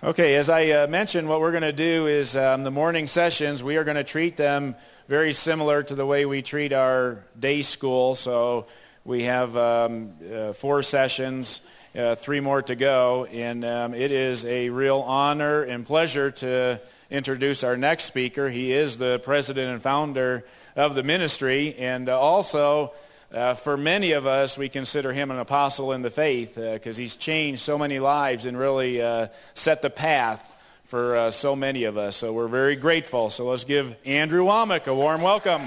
Okay, as I uh, mentioned, what we're going to do is um, the morning sessions, we are going to treat them very similar to the way we treat our day school. So we have um, uh, four sessions, uh, three more to go, and um, it is a real honor and pleasure to introduce our next speaker. He is the president and founder of the ministry, and uh, also uh, for many of us, we consider him an apostle in the faith because uh, he's changed so many lives and really uh, set the path for uh, so many of us. So we're very grateful. So let's give Andrew Wommack a warm welcome.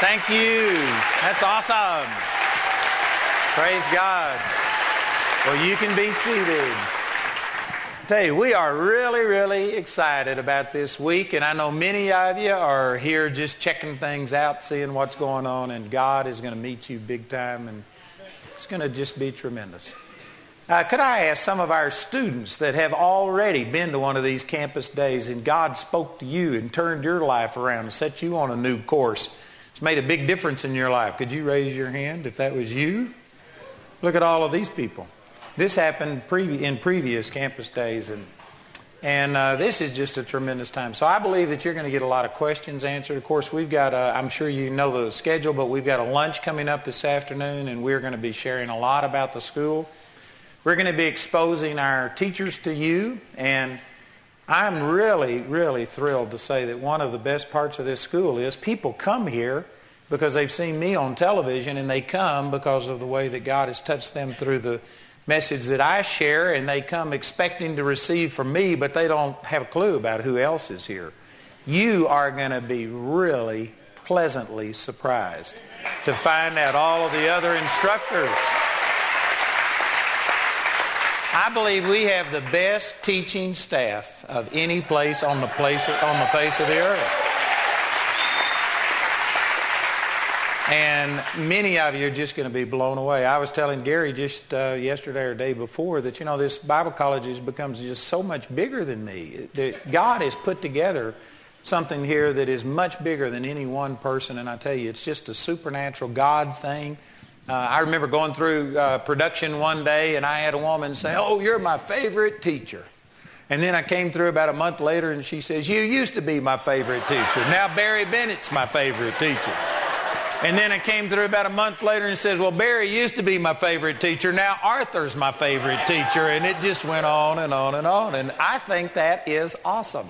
Thank you. That's awesome. Praise God. Well, you can be seated tell you, we are really, really excited about this week, and I know many of you are here just checking things out, seeing what's going on, and God is going to meet you big time, and it's going to just be tremendous. Uh, could I ask some of our students that have already been to one of these campus days and God spoke to you and turned your life around and set you on a new course? It's made a big difference in your life. Could you raise your hand if that was you? Look at all of these people. This happened pre- in previous campus days, and, and uh, this is just a tremendous time. So I believe that you're going to get a lot of questions answered. Of course, we've got, a, I'm sure you know the schedule, but we've got a lunch coming up this afternoon, and we're going to be sharing a lot about the school. We're going to be exposing our teachers to you, and I'm really, really thrilled to say that one of the best parts of this school is people come here because they've seen me on television, and they come because of the way that God has touched them through the message that I share and they come expecting to receive from me, but they don't have a clue about who else is here. You are going to be really pleasantly surprised to find out all of the other instructors. I believe we have the best teaching staff of any place on the place on the face of the earth. And many of you are just going to be blown away. I was telling Gary just uh, yesterday or day before that, you know, this Bible college has become just so much bigger than me. That God has put together something here that is much bigger than any one person. And I tell you, it's just a supernatural God thing. Uh, I remember going through uh, production one day and I had a woman say, oh, you're my favorite teacher. And then I came through about a month later and she says, you used to be my favorite teacher. Now Barry Bennett's my favorite teacher. And then it came through about a month later and says, well, Barry used to be my favorite teacher. Now Arthur's my favorite teacher. And it just went on and on and on. And I think that is awesome.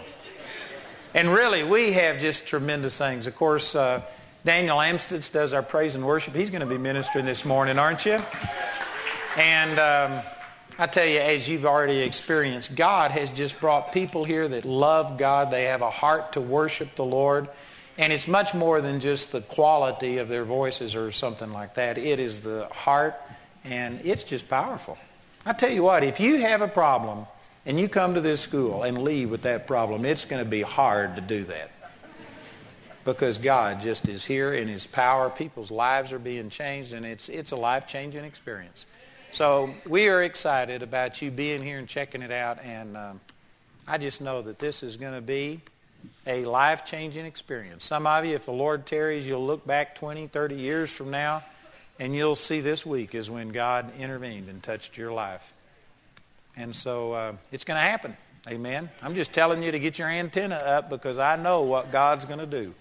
And really, we have just tremendous things. Of course, uh, Daniel Amstutz does our praise and worship. He's going to be ministering this morning, aren't you? And um, I tell you, as you've already experienced, God has just brought people here that love God. They have a heart to worship the Lord. And it's much more than just the quality of their voices or something like that. It is the heart, and it's just powerful. I tell you what, if you have a problem and you come to this school and leave with that problem, it's going to be hard to do that. Because God just is here in His power. People's lives are being changed, and it's, it's a life changing experience. So we are excited about you being here and checking it out, and um, I just know that this is going to be a life-changing experience. Some of you, if the Lord tarries, you'll look back 20, 30 years from now, and you'll see this week is when God intervened and touched your life. And so uh, it's going to happen. Amen. I'm just telling you to get your antenna up because I know what God's going to do.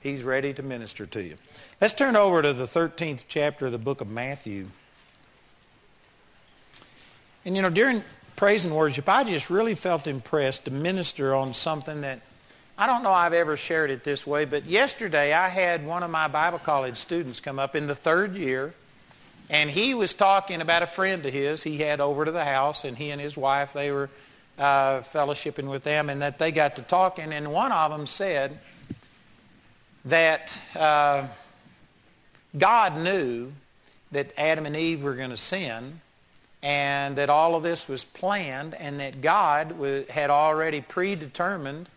He's ready to minister to you. Let's turn over to the 13th chapter of the book of Matthew. And you know, during praise and worship, I just really felt impressed to minister on something that I don't know I've ever shared it this way, but yesterday I had one of my Bible college students come up in the third year, and he was talking about a friend of his he had over to the house, and he and his wife, they were uh, fellowshipping with them, and that they got to talking, and one of them said that uh, God knew that Adam and Eve were going to sin, and that all of this was planned, and that God had already predetermined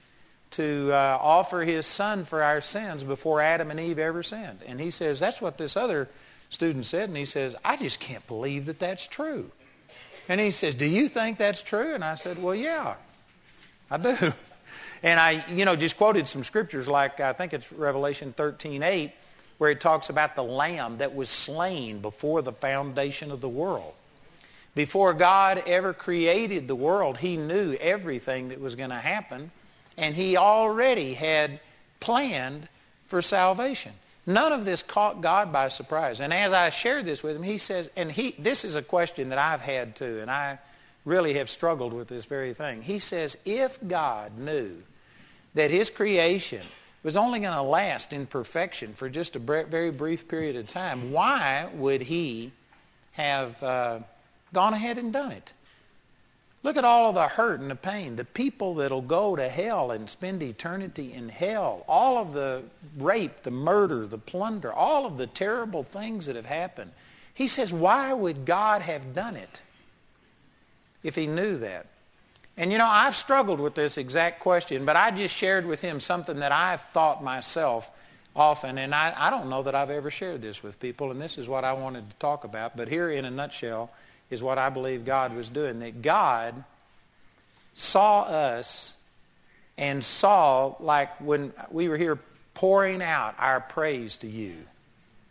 to uh, offer his son for our sins before Adam and Eve ever sinned. And he says, that's what this other student said. And he says, I just can't believe that that's true. And he says, do you think that's true? And I said, well, yeah, I do. And I, you know, just quoted some scriptures like I think it's Revelation 13, 8, where it talks about the lamb that was slain before the foundation of the world. Before God ever created the world, he knew everything that was going to happen, and he already had planned for salvation. None of this caught God by surprise. And as I shared this with him, he says, and he, this is a question that I've had too, and I really have struggled with this very thing. He says, if God knew that his creation was only going to last in perfection for just a very brief period of time, why would he have uh, gone ahead and done it? Look at all of the hurt and the pain, the people that'll go to hell and spend eternity in hell, all of the rape, the murder, the plunder, all of the terrible things that have happened. He says, why would God have done it if he knew that? And you know, I've struggled with this exact question, but I just shared with him something that I've thought myself often, and I, I don't know that I've ever shared this with people, and this is what I wanted to talk about. But here in a nutshell, is what I believe God was doing. That God saw us and saw, like when we were here pouring out our praise to you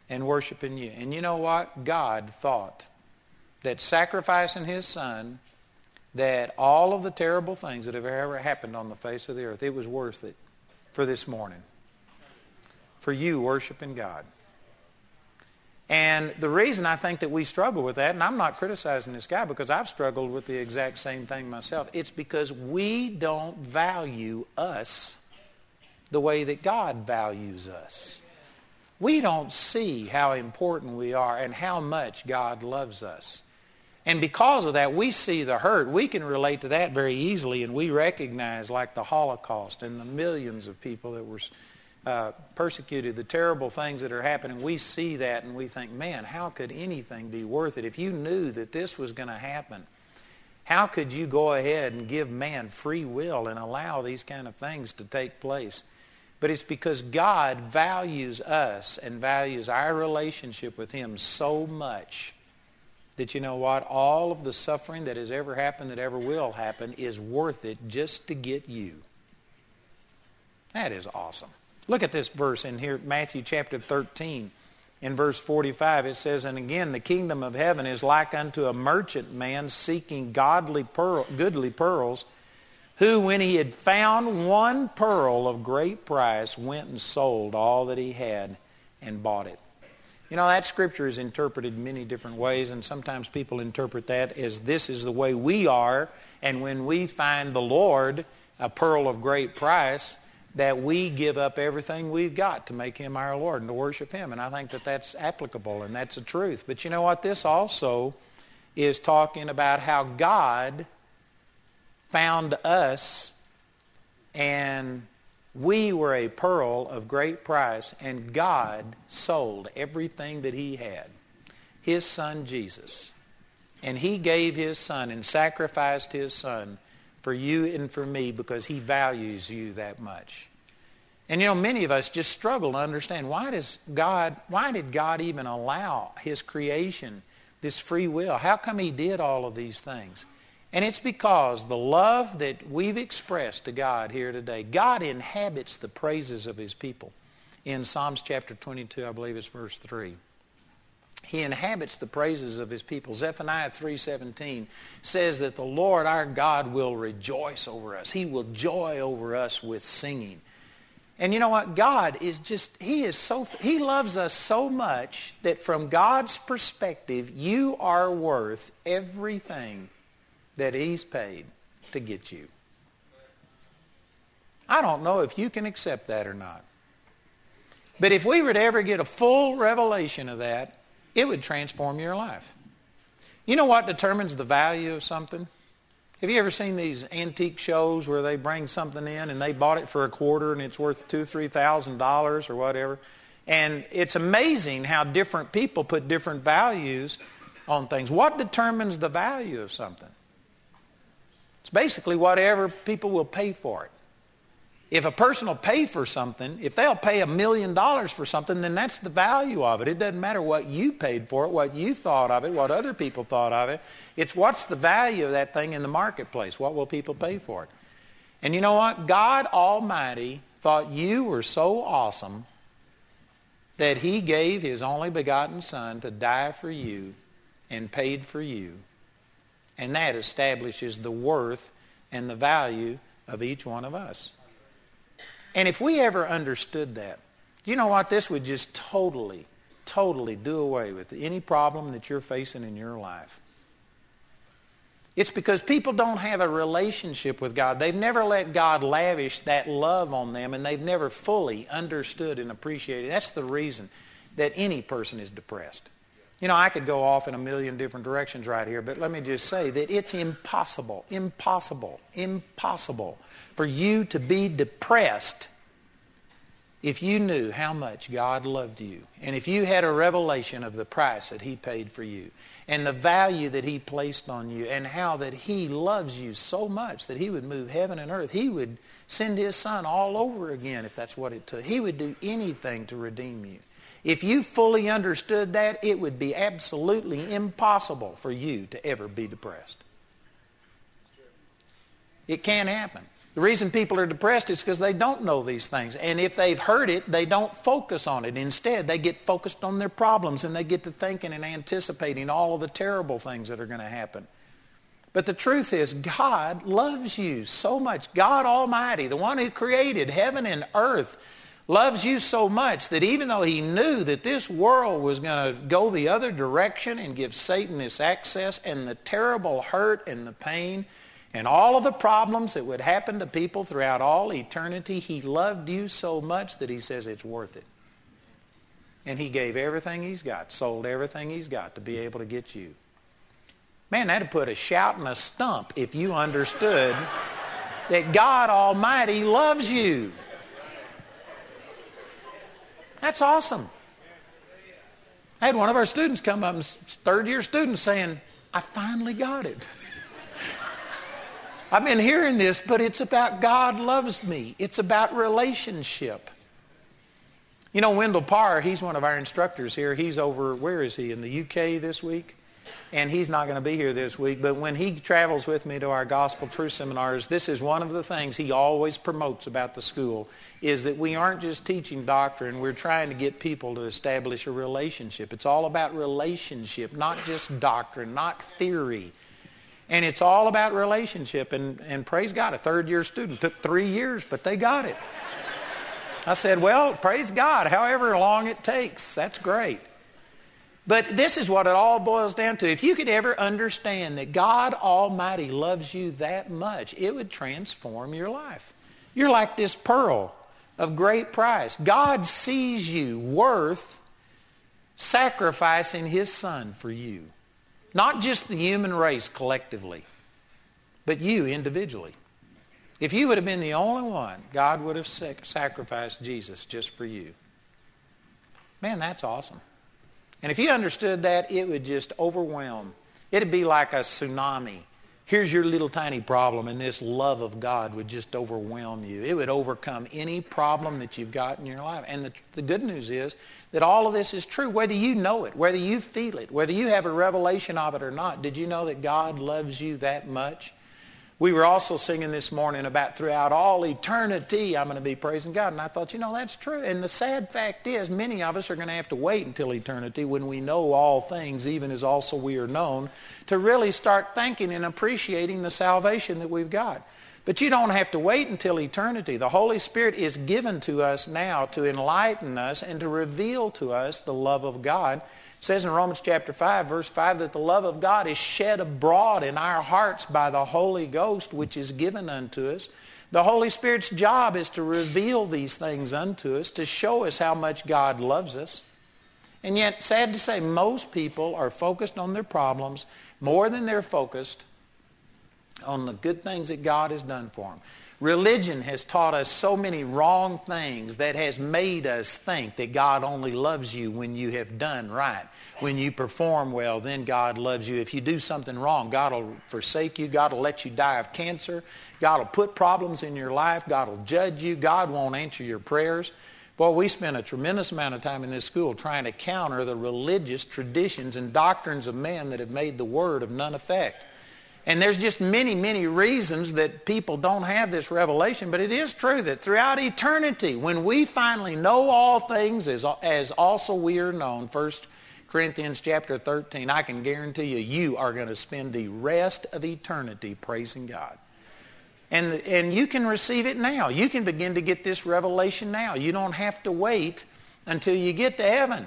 and worshiping you. And you know what? God thought that sacrificing his son, that all of the terrible things that have ever happened on the face of the earth, it was worth it for this morning. For you worshiping God. And the reason I think that we struggle with that, and I'm not criticizing this guy because I've struggled with the exact same thing myself, it's because we don't value us the way that God values us. We don't see how important we are and how much God loves us. And because of that, we see the hurt. We can relate to that very easily, and we recognize, like the Holocaust and the millions of people that were uh, persecuted, the terrible things that are happening, we see that and we think, man, how could anything be worth it? If you knew that this was going to happen, how could you go ahead and give man free will and allow these kind of things to take place? But it's because God values us and values our relationship with Him so much that you know what? All of the suffering that has ever happened, that ever will happen, is worth it just to get you. That is awesome. Look at this verse in here, Matthew chapter 13. In verse 45 it says, And again, the kingdom of heaven is like unto a merchant man seeking godly pearl, goodly pearls, who when he had found one pearl of great price went and sold all that he had and bought it. You know, that scripture is interpreted many different ways, and sometimes people interpret that as this is the way we are, and when we find the Lord, a pearl of great price, that we give up everything we've got to make him our Lord and to worship him. And I think that that's applicable and that's the truth. But you know what? This also is talking about how God found us and we were a pearl of great price and God sold everything that he had. His son Jesus. And he gave his son and sacrificed his son for you and for me because he values you that much. And you know, many of us just struggle to understand why does God, why did God even allow his creation this free will? How come he did all of these things? And it's because the love that we've expressed to God here today, God inhabits the praises of his people. In Psalms chapter 22, I believe it's verse 3. He inhabits the praises of his people. Zephaniah 3:17 says that the Lord our God will rejoice over us. He will joy over us with singing. And you know what? God is just, he is so, he loves us so much that from God's perspective, you are worth everything that he's paid to get you. I don't know if you can accept that or not. But if we were to ever get a full revelation of that, it would transform your life. You know what determines the value of something? Have you ever seen these antique shows where they bring something in and they bought it for a quarter and it's worth two, three thousand dollars or whatever? And it's amazing how different people put different values on things. What determines the value of something? It's basically whatever people will pay for it. If a person will pay for something, if they'll pay a million dollars for something, then that's the value of it. It doesn't matter what you paid for it, what you thought of it, what other people thought of it. It's what's the value of that thing in the marketplace. What will people pay for it? And you know what? God Almighty thought you were so awesome that he gave his only begotten son to die for you and paid for you. And that establishes the worth and the value of each one of us. And if we ever understood that, you know what? This would just totally, totally do away with any problem that you're facing in your life. It's because people don't have a relationship with God. They've never let God lavish that love on them, and they've never fully understood and appreciated. That's the reason that any person is depressed. You know, I could go off in a million different directions right here, but let me just say that it's impossible, impossible, impossible for you to be depressed if you knew how much God loved you and if you had a revelation of the price that he paid for you and the value that he placed on you and how that he loves you so much that he would move heaven and earth. He would send his son all over again if that's what it took. He would do anything to redeem you. If you fully understood that, it would be absolutely impossible for you to ever be depressed. It can't happen. The reason people are depressed is because they don't know these things. And if they've heard it, they don't focus on it. Instead, they get focused on their problems and they get to thinking and anticipating all of the terrible things that are going to happen. But the truth is, God loves you so much. God Almighty, the one who created heaven and earth, loves you so much that even though he knew that this world was going to go the other direction and give Satan this access and the terrible hurt and the pain and all of the problems that would happen to people throughout all eternity, he loved you so much that he says it's worth it. And he gave everything he's got, sold everything he's got to be able to get you. Man, that'd put a shout and a stump if you understood that God Almighty loves you. That's awesome. I had one of our students come up, third year student, saying, I finally got it. I've been hearing this, but it's about God loves me. It's about relationship. You know, Wendell Parr, he's one of our instructors here. He's over, where is he, in the UK this week? And he's not going to be here this week. But when he travels with me to our gospel truth seminars, this is one of the things he always promotes about the school, is that we aren't just teaching doctrine. We're trying to get people to establish a relationship. It's all about relationship, not just doctrine, not theory. And it's all about relationship. And, and praise God, a third year student took three years, but they got it. I said, well, praise God, however long it takes. That's great. But this is what it all boils down to. If you could ever understand that God Almighty loves you that much, it would transform your life. You're like this pearl of great price. God sees you worth sacrificing his son for you. Not just the human race collectively, but you individually. If you would have been the only one, God would have sacrificed Jesus just for you. Man, that's awesome. And if you understood that, it would just overwhelm. It'd be like a tsunami. Here's your little tiny problem, and this love of God would just overwhelm you. It would overcome any problem that you've got in your life. And the, the good news is that all of this is true, whether you know it, whether you feel it, whether you have a revelation of it or not. Did you know that God loves you that much? We were also singing this morning about throughout all eternity, I'm going to be praising God. And I thought, you know, that's true. And the sad fact is, many of us are going to have to wait until eternity when we know all things, even as also we are known, to really start thanking and appreciating the salvation that we've got. But you don't have to wait until eternity. The Holy Spirit is given to us now to enlighten us and to reveal to us the love of God it says in Romans chapter 5, verse 5, that the love of God is shed abroad in our hearts by the Holy Ghost, which is given unto us. The Holy Spirit's job is to reveal these things unto us, to show us how much God loves us. And yet, sad to say, most people are focused on their problems more than they're focused on the good things that God has done for them. Religion has taught us so many wrong things that has made us think that God only loves you when you have done right. When you perform well, then God loves you. If you do something wrong, God will forsake you. God will let you die of cancer. God will put problems in your life. God will judge you. God won't answer your prayers. Boy, we spent a tremendous amount of time in this school trying to counter the religious traditions and doctrines of men that have made the word of none effect. And there's just many, many reasons that people don't have this revelation, but it is true that throughout eternity, when we finally know all things as, as also we are known, 1 Corinthians chapter 13, I can guarantee you, you are going to spend the rest of eternity praising God. And, and you can receive it now. You can begin to get this revelation now. You don't have to wait until you get to heaven.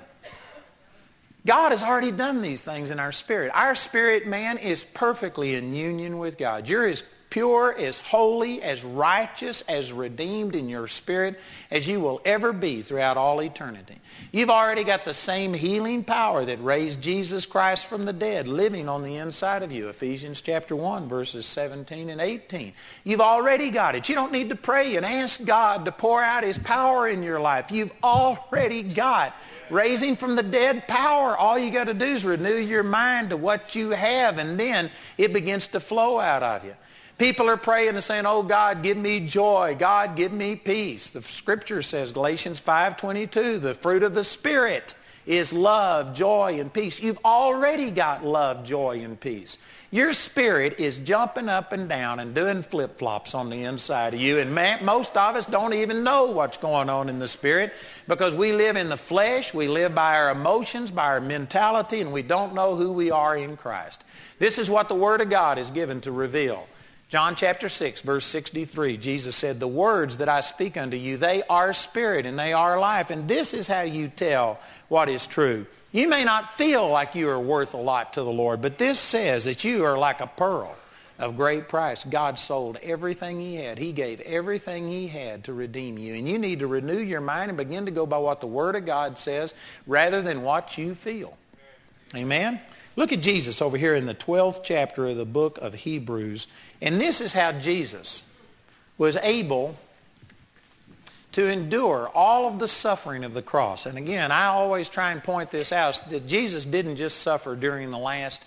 God has already done these things in our spirit. Our spirit man is perfectly in union with God. You're as pure, as holy, as righteous, as redeemed in your spirit as you will ever be throughout all eternity. You've already got the same healing power that raised Jesus Christ from the dead living on the inside of you. Ephesians chapter 1 verses 17 and 18. You've already got it. You don't need to pray and ask God to pour out his power in your life. You've already got raising from the dead power. All you got to do is renew your mind to what you have and then it begins to flow out of you. People are praying and saying, oh God, give me joy. God, give me peace. The scripture says, Galatians 5.22, the fruit of the Spirit is love, joy, and peace. You've already got love, joy, and peace. Your spirit is jumping up and down and doing flip-flops on the inside of you. And man, most of us don't even know what's going on in the spirit because we live in the flesh, we live by our emotions, by our mentality, and we don't know who we are in Christ. This is what the Word of God is given to reveal. John chapter 6, verse 63, Jesus said, The words that I speak unto you, they are spirit and they are life. And this is how you tell what is true. You may not feel like you are worth a lot to the Lord, but this says that you are like a pearl of great price. God sold everything he had. He gave everything he had to redeem you. And you need to renew your mind and begin to go by what the Word of God says rather than what you feel. Amen? Look at Jesus over here in the 12th chapter of the book of Hebrews. And this is how Jesus was able to endure all of the suffering of the cross. And again, I always try and point this out that Jesus didn't just suffer during the last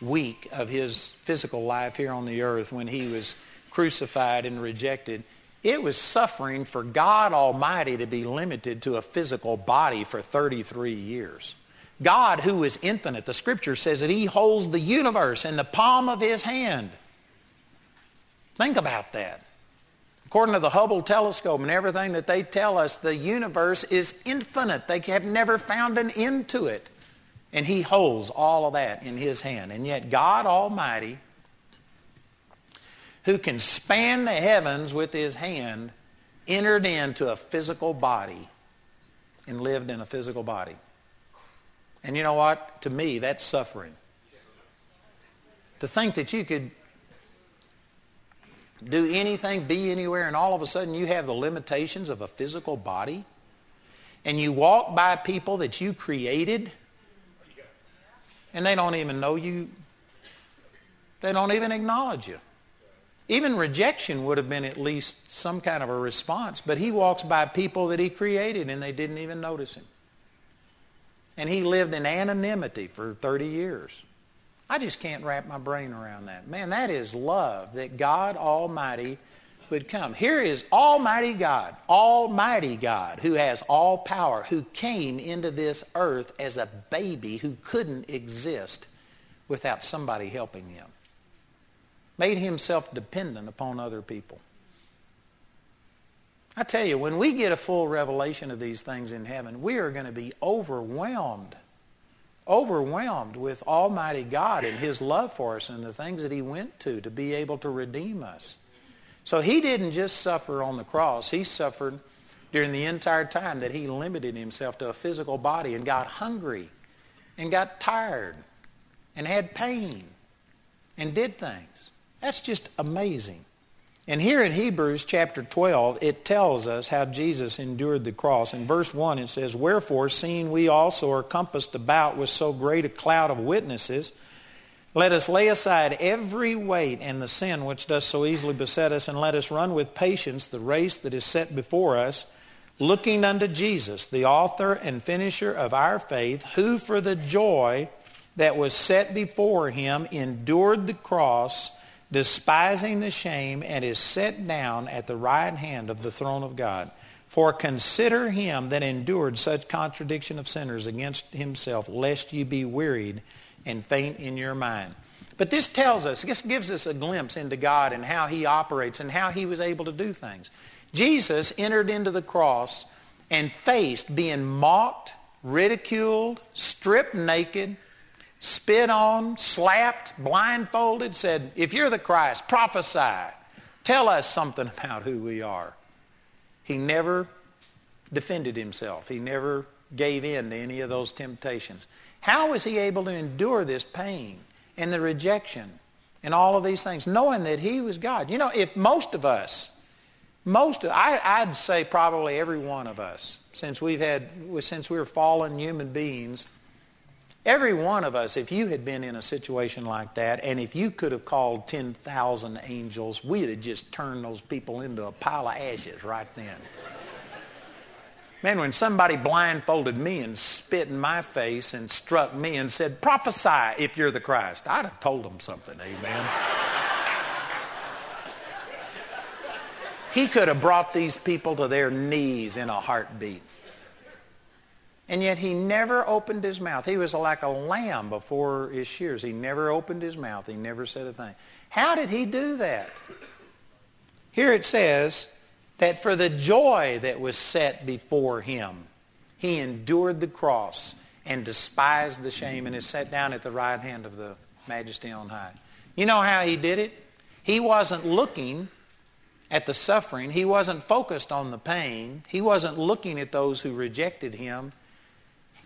week of his physical life here on the earth when he was crucified and rejected. It was suffering for God Almighty to be limited to a physical body for 33 years. God, who is infinite, the scripture says that he holds the universe in the palm of his hand. Think about that. According to the Hubble telescope and everything that they tell us, the universe is infinite. They have never found an end to it. And he holds all of that in his hand. And yet God Almighty, who can span the heavens with his hand, entered into a physical body and lived in a physical body. And you know what? To me, that's suffering. To think that you could do anything, be anywhere, and all of a sudden you have the limitations of a physical body, and you walk by people that you created, and they don't even know you, they don't even acknowledge you. Even rejection would have been at least some kind of a response, but he walks by people that he created, and they didn't even notice him. And he lived in anonymity for 30 years. I just can't wrap my brain around that. Man, that is love that God Almighty would come. Here is Almighty God, Almighty God, who has all power, who came into this earth as a baby who couldn't exist without somebody helping him. Made himself dependent upon other people. I tell you, when we get a full revelation of these things in heaven, we are going to be overwhelmed overwhelmed with Almighty God and His love for us and the things that He went to to be able to redeem us. So He didn't just suffer on the cross. He suffered during the entire time that He limited Himself to a physical body and got hungry and got tired and had pain and did things. That's just amazing. And here in Hebrews chapter 12, it tells us how Jesus endured the cross. In verse 1, it says, Wherefore, seeing we also are compassed about with so great a cloud of witnesses, let us lay aside every weight and the sin which does so easily beset us, and let us run with patience the race that is set before us, looking unto Jesus, the author and finisher of our faith, who for the joy that was set before him endured the cross, despising the shame, and is set down at the right hand of the throne of God. For consider him that endured such contradiction of sinners against himself, lest ye be wearied and faint in your mind. But this tells us, this gives us a glimpse into God and how he operates and how he was able to do things. Jesus entered into the cross and faced being mocked, ridiculed, stripped naked, spit on, slapped, blindfolded, said, if you're the Christ, prophesy. Tell us something about who we are. He never defended himself. He never gave in to any of those temptations. How was he able to endure this pain and the rejection and all of these things, knowing that he was God? You know, if most of us, most of, I, I'd say probably every one of us, since we've had, since we we're fallen human beings, every one of us, if you had been in a situation like that, and if you could have called 10,000 angels, we'd have just turned those people into a pile of ashes right then. Man, when somebody blindfolded me and spit in my face and struck me and said, prophesy if you're the Christ, I'd have told them something, amen. he could have brought these people to their knees in a heartbeat. And yet he never opened his mouth. He was like a lamb before his shears. He never opened his mouth. He never said a thing. How did he do that? Here it says, that for the joy that was set before him, he endured the cross and despised the shame and is set down at the right hand of the majesty on high. You know how he did it? He wasn't looking at the suffering. He wasn't focused on the pain. He wasn't looking at those who rejected him.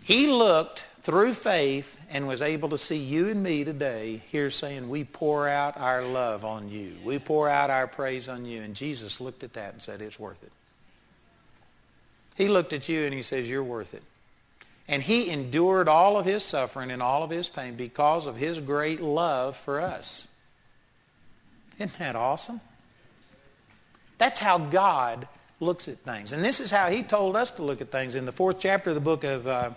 He looked through faith and was able to see you and me today here saying, we pour out our love on you. We pour out our praise on you. And Jesus looked at that and said, it's worth it. He looked at you and he says, you're worth it. And he endured all of his suffering and all of his pain because of his great love for us. Isn't that awesome? That's how God looks at things. And this is how he told us to look at things. In the fourth chapter of the book of uh,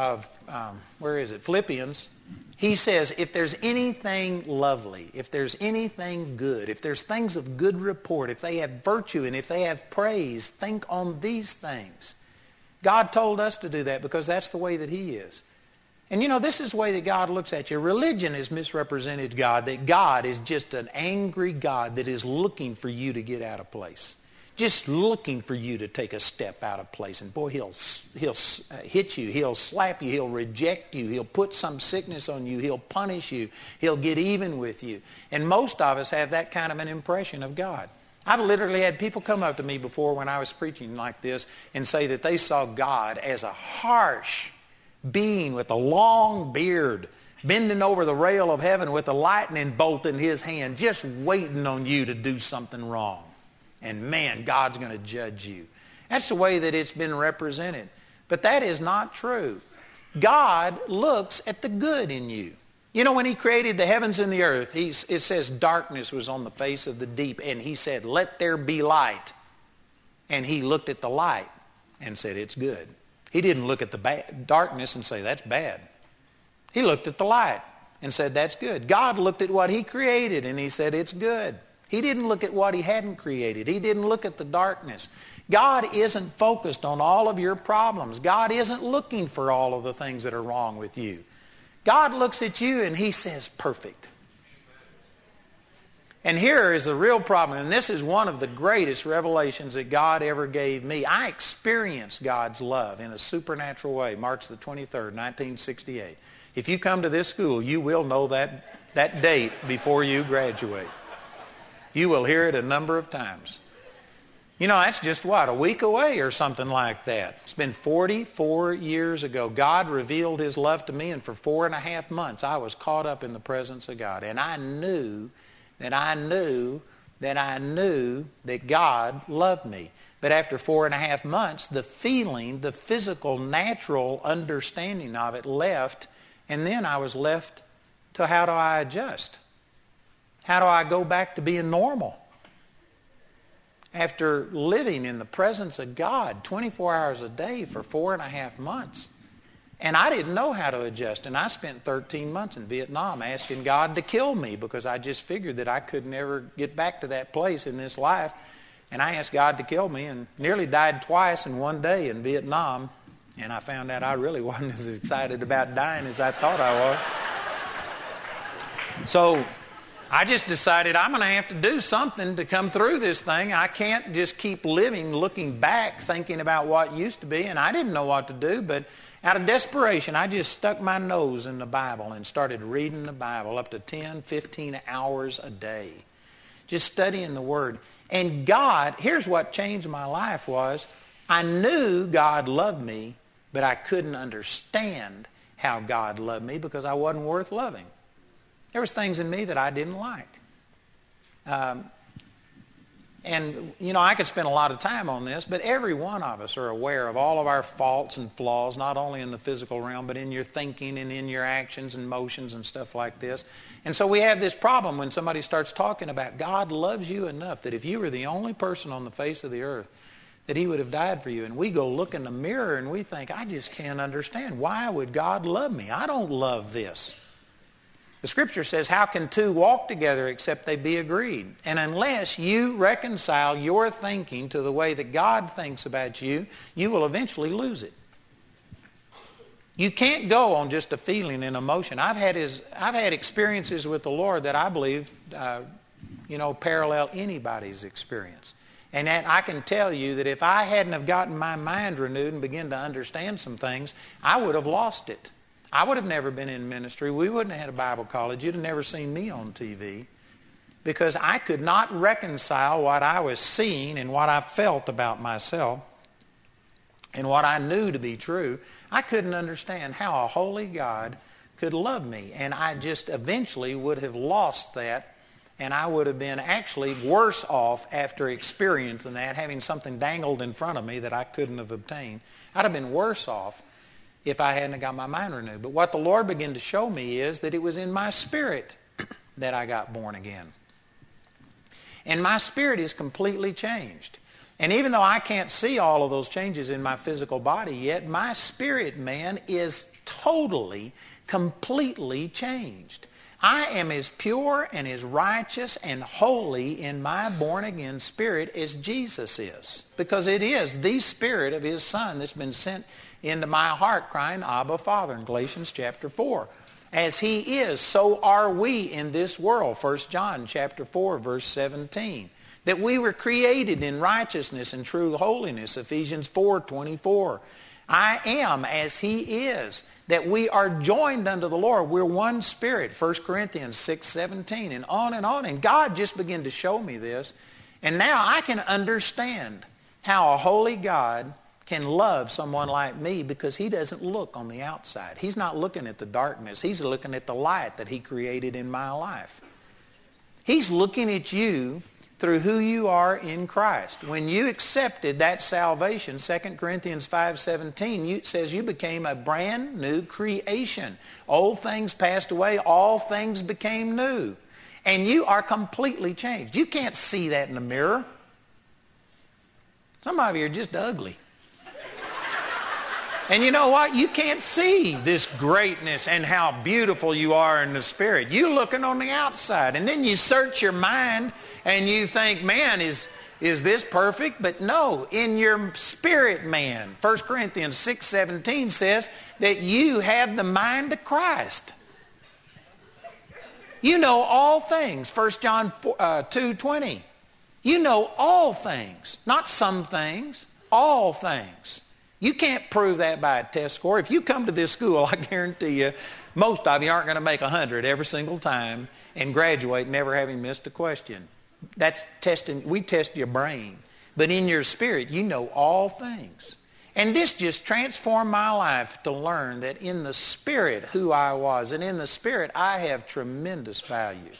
of, um, where is it, Philippians, he says, if there's anything lovely, if there's anything good, if there's things of good report, if they have virtue and if they have praise, think on these things. God told us to do that because that's the way that he is. And you know, this is the way that God looks at you. Religion has misrepresented God, that God is just an angry God that is looking for you to get out of place just looking for you to take a step out of place. And boy, he'll, he'll uh, hit you. He'll slap you. He'll reject you. He'll put some sickness on you. He'll punish you. He'll get even with you. And most of us have that kind of an impression of God. I've literally had people come up to me before when I was preaching like this and say that they saw God as a harsh being with a long beard bending over the rail of heaven with a lightning bolt in his hand just waiting on you to do something wrong and man, God's going to judge you. That's the way that it's been represented. But that is not true. God looks at the good in you. You know, when he created the heavens and the earth, he, it says darkness was on the face of the deep, and he said, let there be light. And he looked at the light and said, it's good. He didn't look at the ba- darkness and say, that's bad. He looked at the light and said, that's good. God looked at what he created and he said, it's good. He didn't look at what he hadn't created. He didn't look at the darkness. God isn't focused on all of your problems. God isn't looking for all of the things that are wrong with you. God looks at you and he says, perfect. And here is the real problem, and this is one of the greatest revelations that God ever gave me. I experienced God's love in a supernatural way, March the 23rd, 1968. If you come to this school, you will know that, that date before you graduate. You will hear it a number of times. You know, that's just what, a week away or something like that. It's been 44 years ago. God revealed his love to me, and for four and a half months, I was caught up in the presence of God. And I knew that I knew that I knew that God loved me. But after four and a half months, the feeling, the physical, natural understanding of it left, and then I was left to how do I adjust? How do I go back to being normal? After living in the presence of God 24 hours a day for four and a half months. And I didn't know how to adjust. And I spent 13 months in Vietnam asking God to kill me because I just figured that I could never get back to that place in this life. And I asked God to kill me and nearly died twice in one day in Vietnam. And I found out I really wasn't as excited about dying as I thought I was. So I just decided I'm going to have to do something to come through this thing. I can't just keep living looking back thinking about what used to be. And I didn't know what to do, but out of desperation, I just stuck my nose in the Bible and started reading the Bible up to 10, 15 hours a day. Just studying the Word. And God, here's what changed my life was I knew God loved me, but I couldn't understand how God loved me because I wasn't worth loving. There was things in me that I didn't like. Um, and, you know, I could spend a lot of time on this, but every one of us are aware of all of our faults and flaws, not only in the physical realm, but in your thinking and in your actions and motions and stuff like this. And so we have this problem when somebody starts talking about God loves you enough that if you were the only person on the face of the earth, that he would have died for you. And we go look in the mirror and we think, I just can't understand. Why would God love me? I don't love this. The scripture says, how can two walk together except they be agreed? And unless you reconcile your thinking to the way that God thinks about you, you will eventually lose it. You can't go on just a feeling and emotion. I've had, his, I've had experiences with the Lord that I believe, uh, you know, parallel anybody's experience. And I can tell you that if I hadn't have gotten my mind renewed and begun to understand some things, I would have lost it. I would have never been in ministry. We wouldn't have had a Bible college. You'd have never seen me on TV because I could not reconcile what I was seeing and what I felt about myself and what I knew to be true. I couldn't understand how a holy God could love me. And I just eventually would have lost that and I would have been actually worse off after experiencing that, having something dangled in front of me that I couldn't have obtained. I'd have been worse off if I hadn't got my mind renewed. But what the Lord began to show me is that it was in my spirit that I got born again. And my spirit is completely changed. And even though I can't see all of those changes in my physical body yet, my spirit man is totally, completely changed. I am as pure and as righteous and holy in my born again spirit as Jesus is. Because it is the spirit of his son that's been sent into my heart crying, Abba, Father, in Galatians chapter 4. As he is, so are we in this world. 1 John chapter 4, verse 17. That we were created in righteousness and true holiness. Ephesians 4, 24. I am as he is. That we are joined unto the Lord. We're one spirit. 1 Corinthians 6, 17. And on and on. And God just began to show me this. And now I can understand how a holy God can love someone like me because he doesn't look on the outside. He's not looking at the darkness. He's looking at the light that he created in my life. He's looking at you through who you are in Christ. When you accepted that salvation, 2 Corinthians 5.17 you, says you became a brand new creation. Old things passed away, all things became new. And you are completely changed. You can't see that in the mirror. Some of you are just ugly. And you know what? You can't see this greatness and how beautiful you are in the spirit. You're looking on the outside. And then you search your mind and you think, man, is, is this perfect? But no, in your spirit man, 1 Corinthians 6.17 says that you have the mind of Christ. You know all things, 1 John uh, 2.20. You know all things, not some things, all things. You can't prove that by a test score. If you come to this school, I guarantee you, most of you aren't going to make 100 every single time and graduate never having missed a question. That's testing, we test your brain. But in your spirit, you know all things. And this just transformed my life to learn that in the spirit who I was, and in the spirit I have tremendous value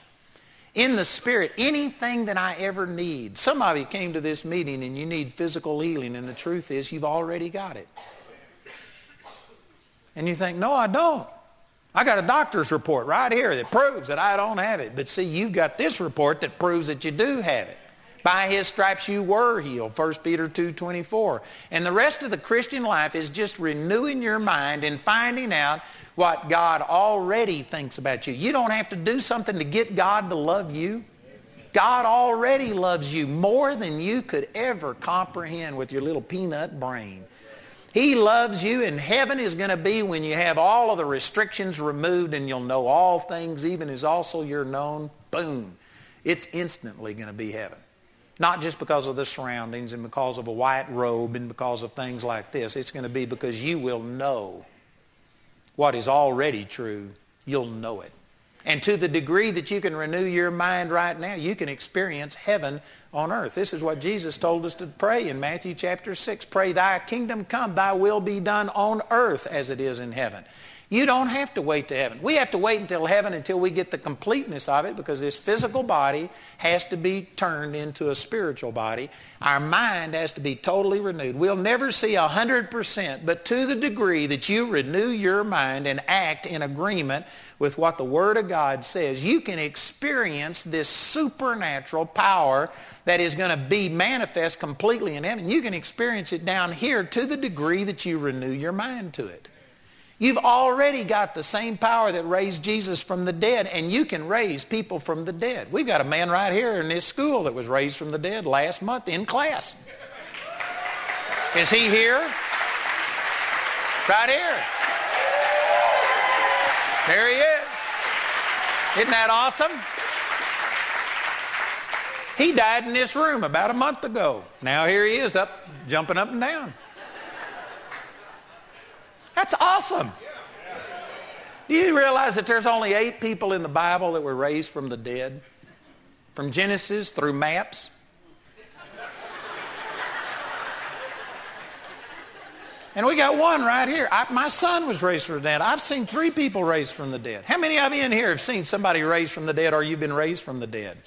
in the Spirit, anything that I ever need. Some of you came to this meeting and you need physical healing, and the truth is you've already got it. And you think, no, I don't. I got a doctor's report right here that proves that I don't have it. But see, you've got this report that proves that you do have it. By his stripes you were healed, 1 Peter 2.24. And the rest of the Christian life is just renewing your mind and finding out what God already thinks about you. You don't have to do something to get God to love you. God already loves you more than you could ever comprehend with your little peanut brain. He loves you, and heaven is going to be when you have all of the restrictions removed and you'll know all things, even as also you're known. Boom. It's instantly going to be heaven. Not just because of the surroundings and because of a white robe and because of things like this. It's going to be because you will know what is already true. You'll know it. And to the degree that you can renew your mind right now, you can experience heaven on earth. This is what Jesus told us to pray in Matthew chapter 6. Pray, thy kingdom come, thy will be done on earth as it is in heaven. You don't have to wait to heaven. We have to wait until heaven until we get the completeness of it because this physical body has to be turned into a spiritual body. Our mind has to be totally renewed. We'll never see 100%, but to the degree that you renew your mind and act in agreement with what the Word of God says, you can experience this supernatural power that is going to be manifest completely in heaven. You can experience it down here to the degree that you renew your mind to it. You've already got the same power that raised Jesus from the dead, and you can raise people from the dead. We've got a man right here in this school that was raised from the dead last month in class. Is he here? Right here. There he is. Isn't that awesome? He died in this room about a month ago. Now here he is up, jumping up and down. That's awesome. Do you realize that there's only eight people in the Bible that were raised from the dead? From Genesis through maps? And we got one right here. I, my son was raised from the dead. I've seen three people raised from the dead. How many of you in here have seen somebody raised from the dead or you've been raised from the dead?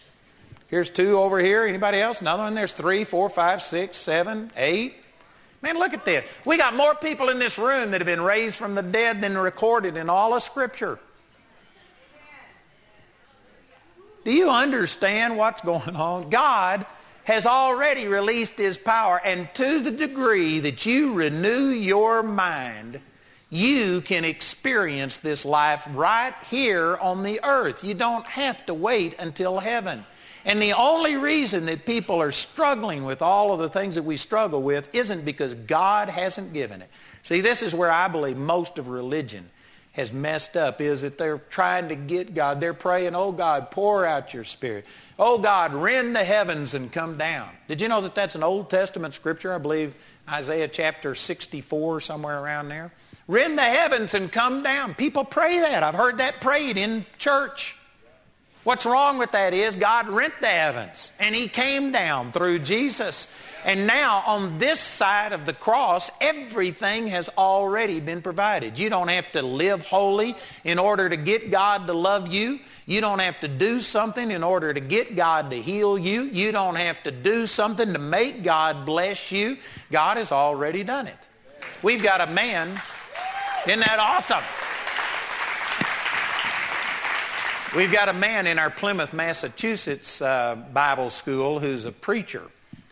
Here's two over here. Anybody else? Another one. There's three, four, five, six, seven, eight. Man, look at this. We got more people in this room that have been raised from the dead than recorded in all of Scripture. Do you understand what's going on? God has already released his power, and to the degree that you renew your mind, you can experience this life right here on the earth. You don't have to wait until heaven. And the only reason that people are struggling with all of the things that we struggle with isn't because God hasn't given it. See, this is where I believe most of religion has messed up is that they're trying to get God. They're praying, oh God, pour out your spirit. Oh God, rend the heavens and come down. Did you know that that's an Old Testament scripture? I believe Isaiah chapter 64, somewhere around there. Rend the heavens and come down. People pray that. I've heard that prayed in church. What's wrong with that is God rent the heavens and he came down through Jesus. And now on this side of the cross, everything has already been provided. You don't have to live holy in order to get God to love you. You don't have to do something in order to get God to heal you. You don't have to do something to make God bless you. God has already done it. We've got a man. Isn't that awesome? We've got a man in our Plymouth, Massachusetts uh, Bible school who's a preacher.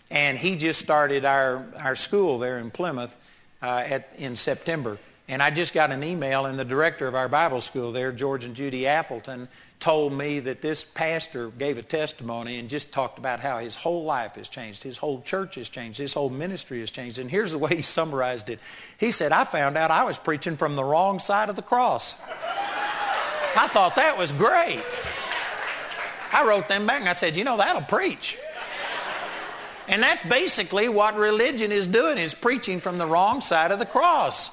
And he just started our, our school there in Plymouth uh, at, in September. And I just got an email, and the director of our Bible school there, George and Judy Appleton, told me that this pastor gave a testimony and just talked about how his whole life has changed. His whole church has changed. His whole ministry has changed. And here's the way he summarized it. He said, I found out I was preaching from the wrong side of the cross. I thought that was great. I wrote them back and I said, you know, that'll preach. And that's basically what religion is doing, is preaching from the wrong side of the cross.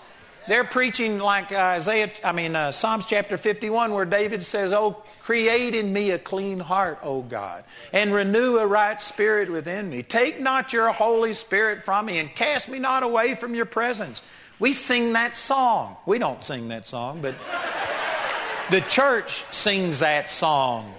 They're preaching like Isaiah, I mean, uh, Psalms chapter 51, where David says, Oh, create in me a clean heart, O God, and renew a right spirit within me. Take not your Holy Spirit from me, and cast me not away from your presence. We sing that song. We don't sing that song, but the church sings that song.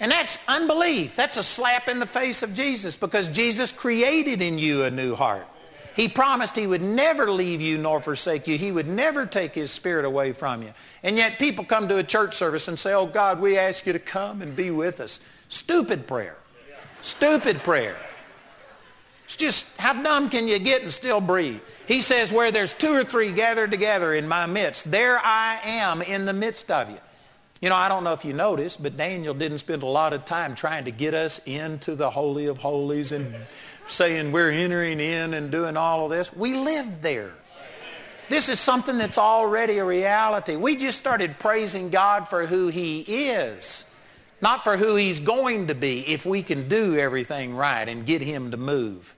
And that's unbelief. That's a slap in the face of Jesus because Jesus created in you a new heart. He promised he would never leave you nor forsake you. He would never take his spirit away from you. And yet people come to a church service and say, oh God, we ask you to come and be with us. Stupid prayer. Stupid prayer. It's just, how dumb can you get and still breathe? He says, where there's two or three gathered together in my midst, there I am in the midst of you. You know, I don't know if you noticed, but Daniel didn't spend a lot of time trying to get us into the Holy of Holies and saying we're entering in and doing all of this. We lived there. This is something that's already a reality. We just started praising God for who he is, not for who he's going to be if we can do everything right and get him to move.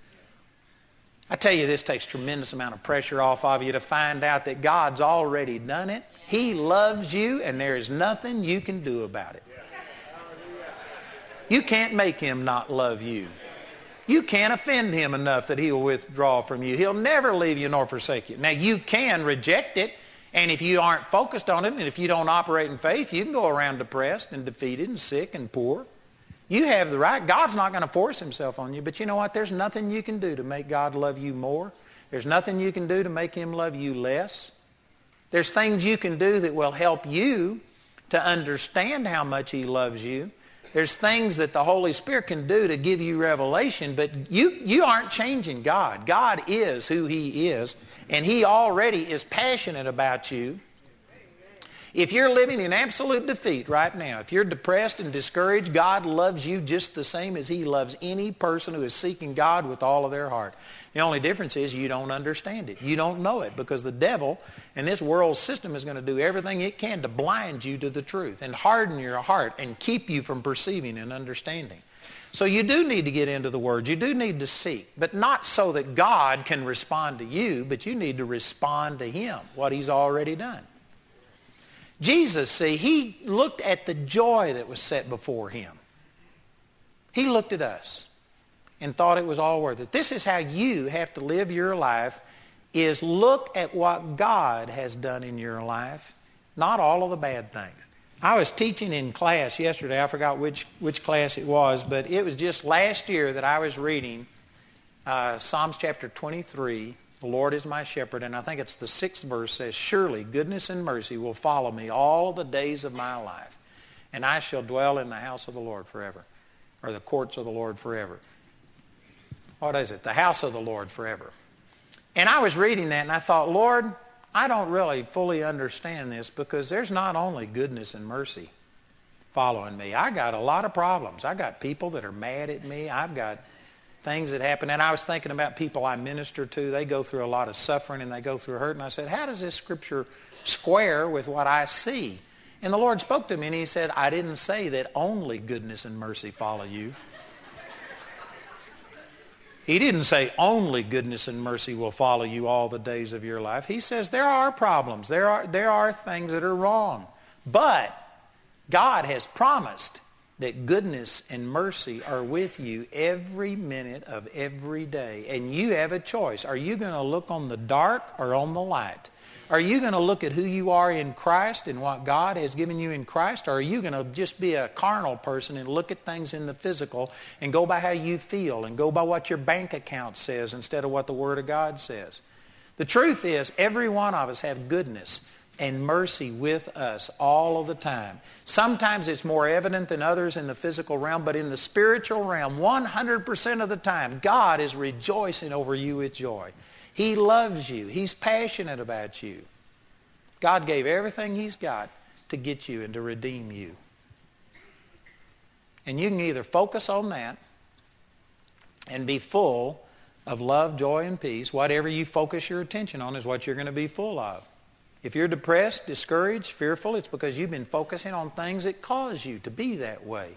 I tell you, this takes tremendous amount of pressure off of you to find out that God's already done it he loves you and there is nothing you can do about it. You can't make him not love you. You can't offend him enough that he'll withdraw from you. He'll never leave you nor forsake you. Now you can reject it and if you aren't focused on it and if you don't operate in faith, you can go around depressed and defeated and sick and poor. You have the right. God's not going to force himself on you. But you know what? There's nothing you can do to make God love you more. There's nothing you can do to make him love you less. There's things you can do that will help you to understand how much he loves you. There's things that the Holy Spirit can do to give you revelation, but you, you aren't changing God. God is who he is, and he already is passionate about you. If you're living in absolute defeat right now, if you're depressed and discouraged, God loves you just the same as he loves any person who is seeking God with all of their heart. The only difference is you don't understand it. You don't know it because the devil and this world system is going to do everything it can to blind you to the truth and harden your heart and keep you from perceiving and understanding. So you do need to get into the Word. You do need to seek, but not so that God can respond to you, but you need to respond to Him, what He's already done. Jesus, see, He looked at the joy that was set before Him. He looked at us and thought it was all worth it. This is how you have to live your life is look at what God has done in your life, not all of the bad things. I was teaching in class yesterday. I forgot which, which class it was, but it was just last year that I was reading uh, Psalms chapter 23. The Lord is my shepherd, and I think it's the sixth verse says, Surely goodness and mercy will follow me all the days of my life, and I shall dwell in the house of the Lord forever, or the courts of the Lord forever what is it? The house of the Lord forever. And I was reading that and I thought, Lord, I don't really fully understand this because there's not only goodness and mercy following me. I got a lot of problems. I got people that are mad at me. I've got things that happen. And I was thinking about people I minister to. They go through a lot of suffering and they go through hurt. And I said, how does this scripture square with what I see? And the Lord spoke to me and he said, I didn't say that only goodness and mercy follow you. He didn't say only goodness and mercy will follow you all the days of your life. He says there are problems. There are, there are things that are wrong. But God has promised that goodness and mercy are with you every minute of every day. And you have a choice. Are you going to look on the dark or on the light? Are you going to look at who you are in Christ and what God has given you in Christ? Or are you going to just be a carnal person and look at things in the physical and go by how you feel and go by what your bank account says instead of what the Word of God says? The truth is, every one of us have goodness and mercy with us all of the time. Sometimes it's more evident than others in the physical realm, but in the spiritual realm, 100% of the time, God is rejoicing over you with joy. He loves you. He's passionate about you. God gave everything he's got to get you and to redeem you. And you can either focus on that and be full of love, joy, and peace. Whatever you focus your attention on is what you're going to be full of. If you're depressed, discouraged, fearful, it's because you've been focusing on things that cause you to be that way.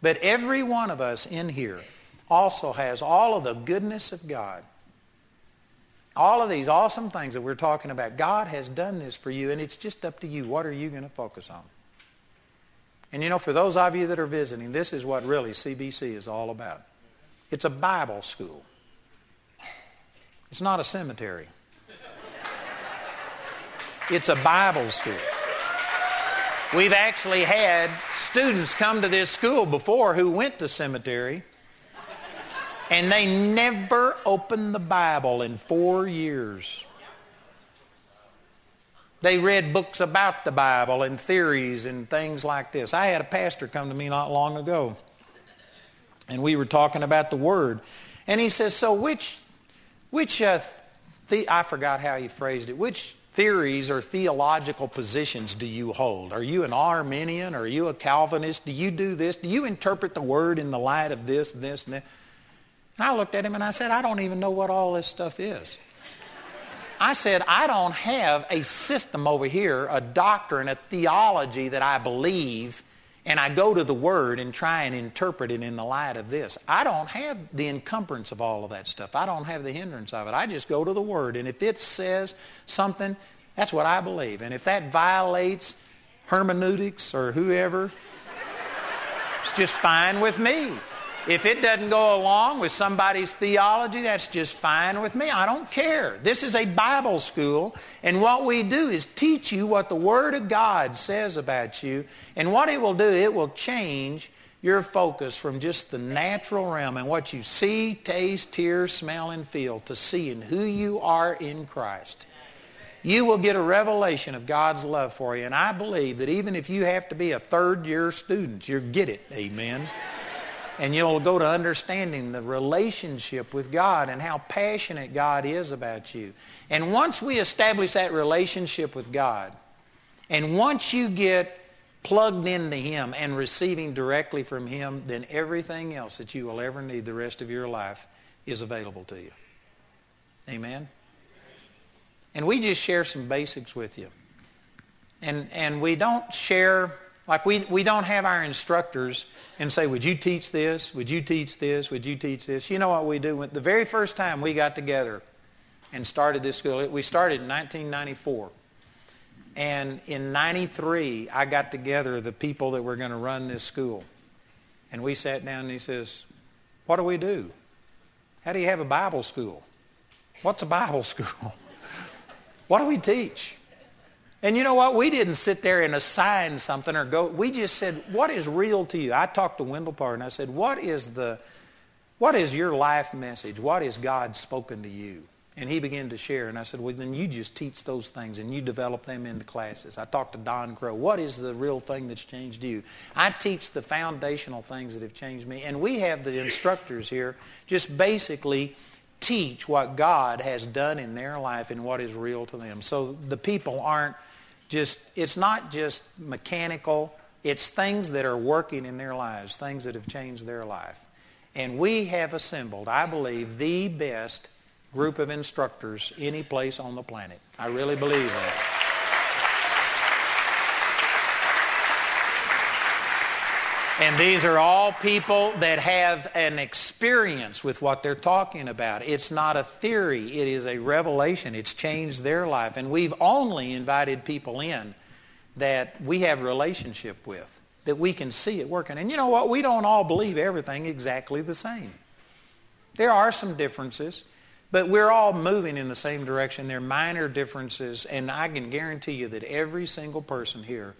But every one of us in here also has all of the goodness of God all of these awesome things that we're talking about, God has done this for you, and it's just up to you. What are you going to focus on? And you know, for those of you that are visiting, this is what really CBC is all about. It's a Bible school. It's not a cemetery. It's a Bible school. We've actually had students come to this school before who went to cemetery and they never opened the Bible in four years. They read books about the Bible and theories and things like this. I had a pastor come to me not long ago, and we were talking about the Word. And he says, so which, which uh, the, I forgot how he phrased it, which theories or theological positions do you hold? Are you an Arminian? Are you a Calvinist? Do you do this? Do you interpret the word in the light of this and this and that? And I looked at him and I said, I don't even know what all this stuff is. I said, I don't have a system over here, a doctrine, a theology that I believe, and I go to the Word and try and interpret it in the light of this. I don't have the encumbrance of all of that stuff. I don't have the hindrance of it. I just go to the Word, and if it says something, that's what I believe. And if that violates hermeneutics or whoever, it's just fine with me. If it doesn't go along with somebody's theology, that's just fine with me. I don't care. This is a Bible school, and what we do is teach you what the Word of God says about you. And what it will do, it will change your focus from just the natural realm and what you see, taste, hear, smell, and feel to seeing who you are in Christ. You will get a revelation of God's love for you. And I believe that even if you have to be a third year student, you'll get it. Amen and you'll go to understanding the relationship with God and how passionate God is about you. And once we establish that relationship with God, and once you get plugged into Him and receiving directly from Him, then everything else that you will ever need the rest of your life is available to you. Amen? And we just share some basics with you. And, and we don't share like we, we don't have our instructors and say, would you teach this? Would you teach this? Would you teach this? You know what we do? The very first time we got together and started this school, we started in 1994. And in 93, I got together the people that were going to run this school. And we sat down and he says, what do we do? How do you have a Bible school? What's a Bible school? what do we teach? And you know what? We didn't sit there and assign something or go. We just said, what is real to you? I talked to Wendell Parr and I said, what is the, what is your life message? What has God spoken to you? And he began to share. And I said, well, then you just teach those things and you develop them into classes. I talked to Don Krow. What is the real thing that's changed you? I teach the foundational things that have changed me. And we have the instructors here just basically teach what God has done in their life and what is real to them. So the people aren't just it's not just mechanical. It's things that are working in their lives things that have changed their life. And we have assembled i believe the best group of instructors any place on the planet. I really believe that And these are all people that have an experience with what they're talking about. It's not a theory. It is a revelation. It's changed their life. And we've only invited people in that we have relationship with, that we can see it working. And you know what? We don't all believe everything exactly the same. There are some differences, but we're all moving in the same direction. There are minor differences, and I can guarantee you that every single person here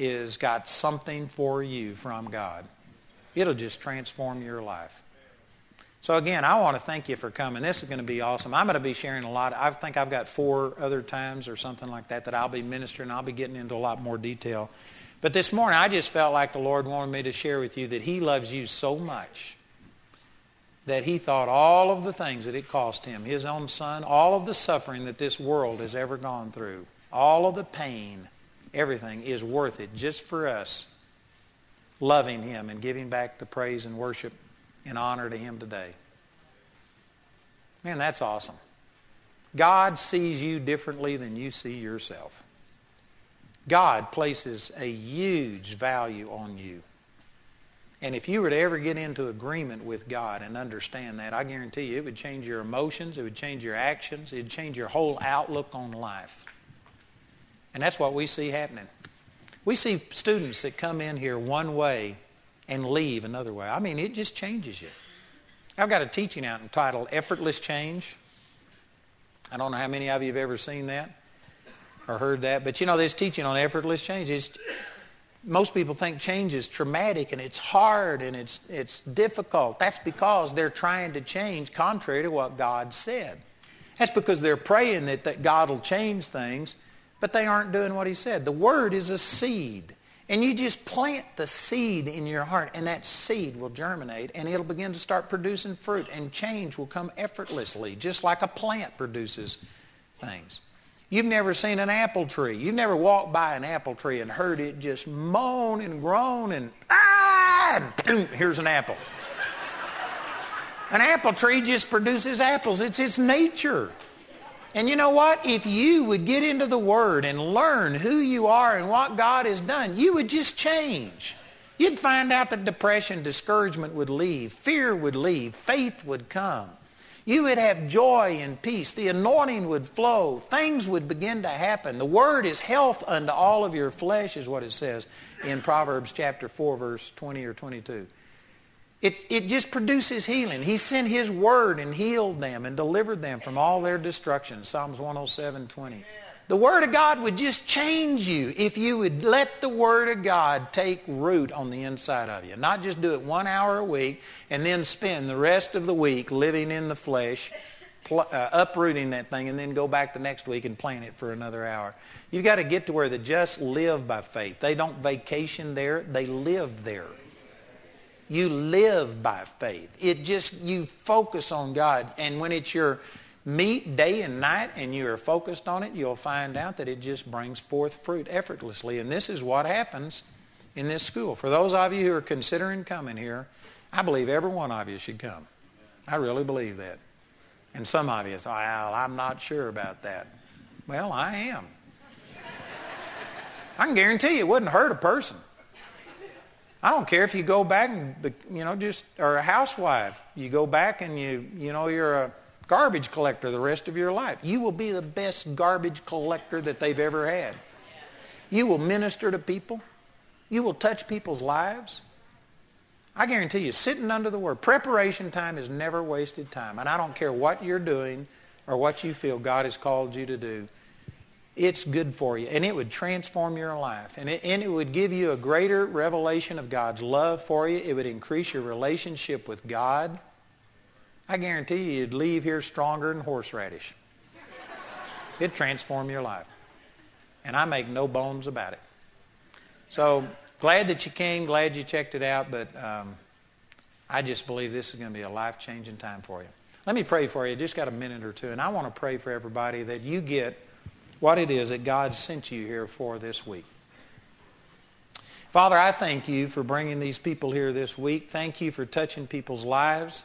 is got something for you from God. It'll just transform your life. So again, I want to thank you for coming. This is going to be awesome. I'm going to be sharing a lot. I think I've got four other times or something like that that I'll be ministering. I'll be getting into a lot more detail. But this morning, I just felt like the Lord wanted me to share with you that He loves you so much that He thought all of the things that it cost Him, His own Son, all of the suffering that this world has ever gone through, all of the pain, everything is worth it just for us loving him and giving back the praise and worship and honor to him today. Man, that's awesome. God sees you differently than you see yourself. God places a huge value on you. And if you were to ever get into agreement with God and understand that, I guarantee you it would change your emotions, it would change your actions, it would change your whole outlook on life. And that's what we see happening. We see students that come in here one way and leave another way. I mean, it just changes you. I've got a teaching out entitled Effortless Change. I don't know how many of you have ever seen that or heard that, but you know, this teaching on effortless change is most people think change is traumatic and it's hard and it's, it's difficult. That's because they're trying to change contrary to what God said. That's because they're praying that, that God will change things but they aren't doing what he said. The word is a seed. And you just plant the seed in your heart, and that seed will germinate, and it'll begin to start producing fruit, and change will come effortlessly, just like a plant produces things. You've never seen an apple tree. You've never walked by an apple tree and heard it just moan and groan and ah, boom, here's an apple. An apple tree just produces apples. It's its nature. And you know what? If you would get into the Word and learn who you are and what God has done, you would just change. You'd find out that depression, discouragement would leave, fear would leave, faith would come. You would have joy and peace. The anointing would flow. Things would begin to happen. The word is health unto all of your flesh, is what it says in Proverbs chapter 4, verse 20 or 22. It, it just produces healing. He sent his word and healed them and delivered them from all their destruction. Psalms 107, 20. The Word of God would just change you if you would let the Word of God take root on the inside of you. Not just do it one hour a week and then spend the rest of the week living in the flesh, pl- uh, uprooting that thing, and then go back the next week and plant it for another hour. You've got to get to where the just live by faith. They don't vacation there, they live there. You live by faith. It just, you focus on God. And when it's your meat day and night and you are focused on it, you'll find out that it just brings forth fruit effortlessly. And this is what happens in this school. For those of you who are considering coming here, I believe every one of you should come. I really believe that. And some of you say, well, I'm not sure about that. Well, I am. I can guarantee you it wouldn't hurt a person. I don't care if you go back and, you know, just, or a housewife. You go back and you, you know, you're a garbage collector the rest of your life. You will be the best garbage collector that they've ever had. You will minister to people. You will touch people's lives. I guarantee you, sitting under the Word, preparation time is never wasted time. And I don't care what you're doing or what you feel God has called you to do. It's good for you. And it would transform your life. And it, and it would give you a greater revelation of God's love for you. It would increase your relationship with God. I guarantee you you'd leave here stronger than horseradish. It'd transform your life. And I make no bones about it. So glad that you came, glad you checked it out, but um, I just believe this is going to be a life-changing time for you. Let me pray for you. Just got a minute or two, and I want to pray for everybody that you get what it is that God sent you here for this week. Father, I thank you for bringing these people here this week. Thank you for touching people's lives.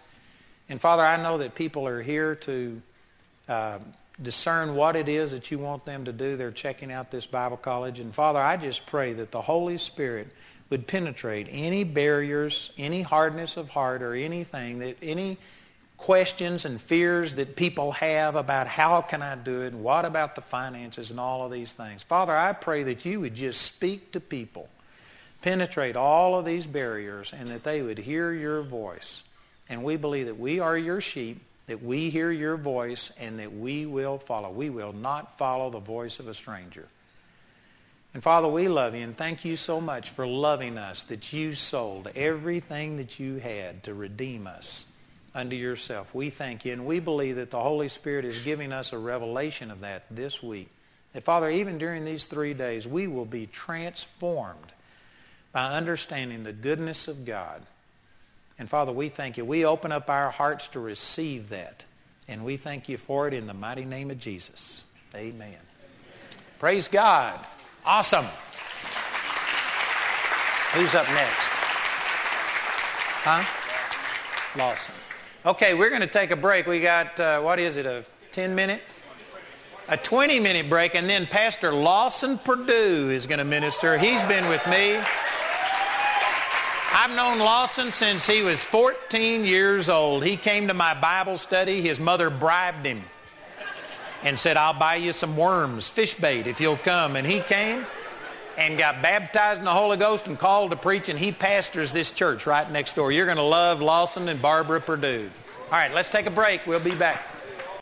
And Father, I know that people are here to uh, discern what it is that you want them to do. They're checking out this Bible college. And Father, I just pray that the Holy Spirit would penetrate any barriers, any hardness of heart, or anything that any questions and fears that people have about how can I do it and what about the finances and all of these things. Father, I pray that you would just speak to people, penetrate all of these barriers, and that they would hear your voice and we believe that we are your sheep, that we hear your voice, and that we will follow. We will not follow the voice of a stranger. And Father, we love you and thank you so much for loving us that you sold everything that you had to redeem us unto yourself. We thank you and we believe that the Holy Spirit is giving us a revelation of that this week. That Father, even during these three days, we will be transformed by understanding the goodness of God and Father, we thank you. We open up our hearts to receive that. And we thank you for it in the mighty name of Jesus. Amen. Praise God. Awesome. Who's up next? Huh? Lawson. Okay, we're going to take a break. We got, uh, what is it, a 10 minute? A 20 minute break, and then Pastor Lawson Perdue is going to minister. He's been with me. I've known Lawson since he was 14 years old. He came to my Bible study. His mother bribed him and said, I'll buy you some worms, fish bait, if you'll come. And he came and got baptized in the Holy Ghost and called to preach, and he pastors this church right next door. You're going to love Lawson and Barbara Perdue. All right, let's take a break. We'll be back.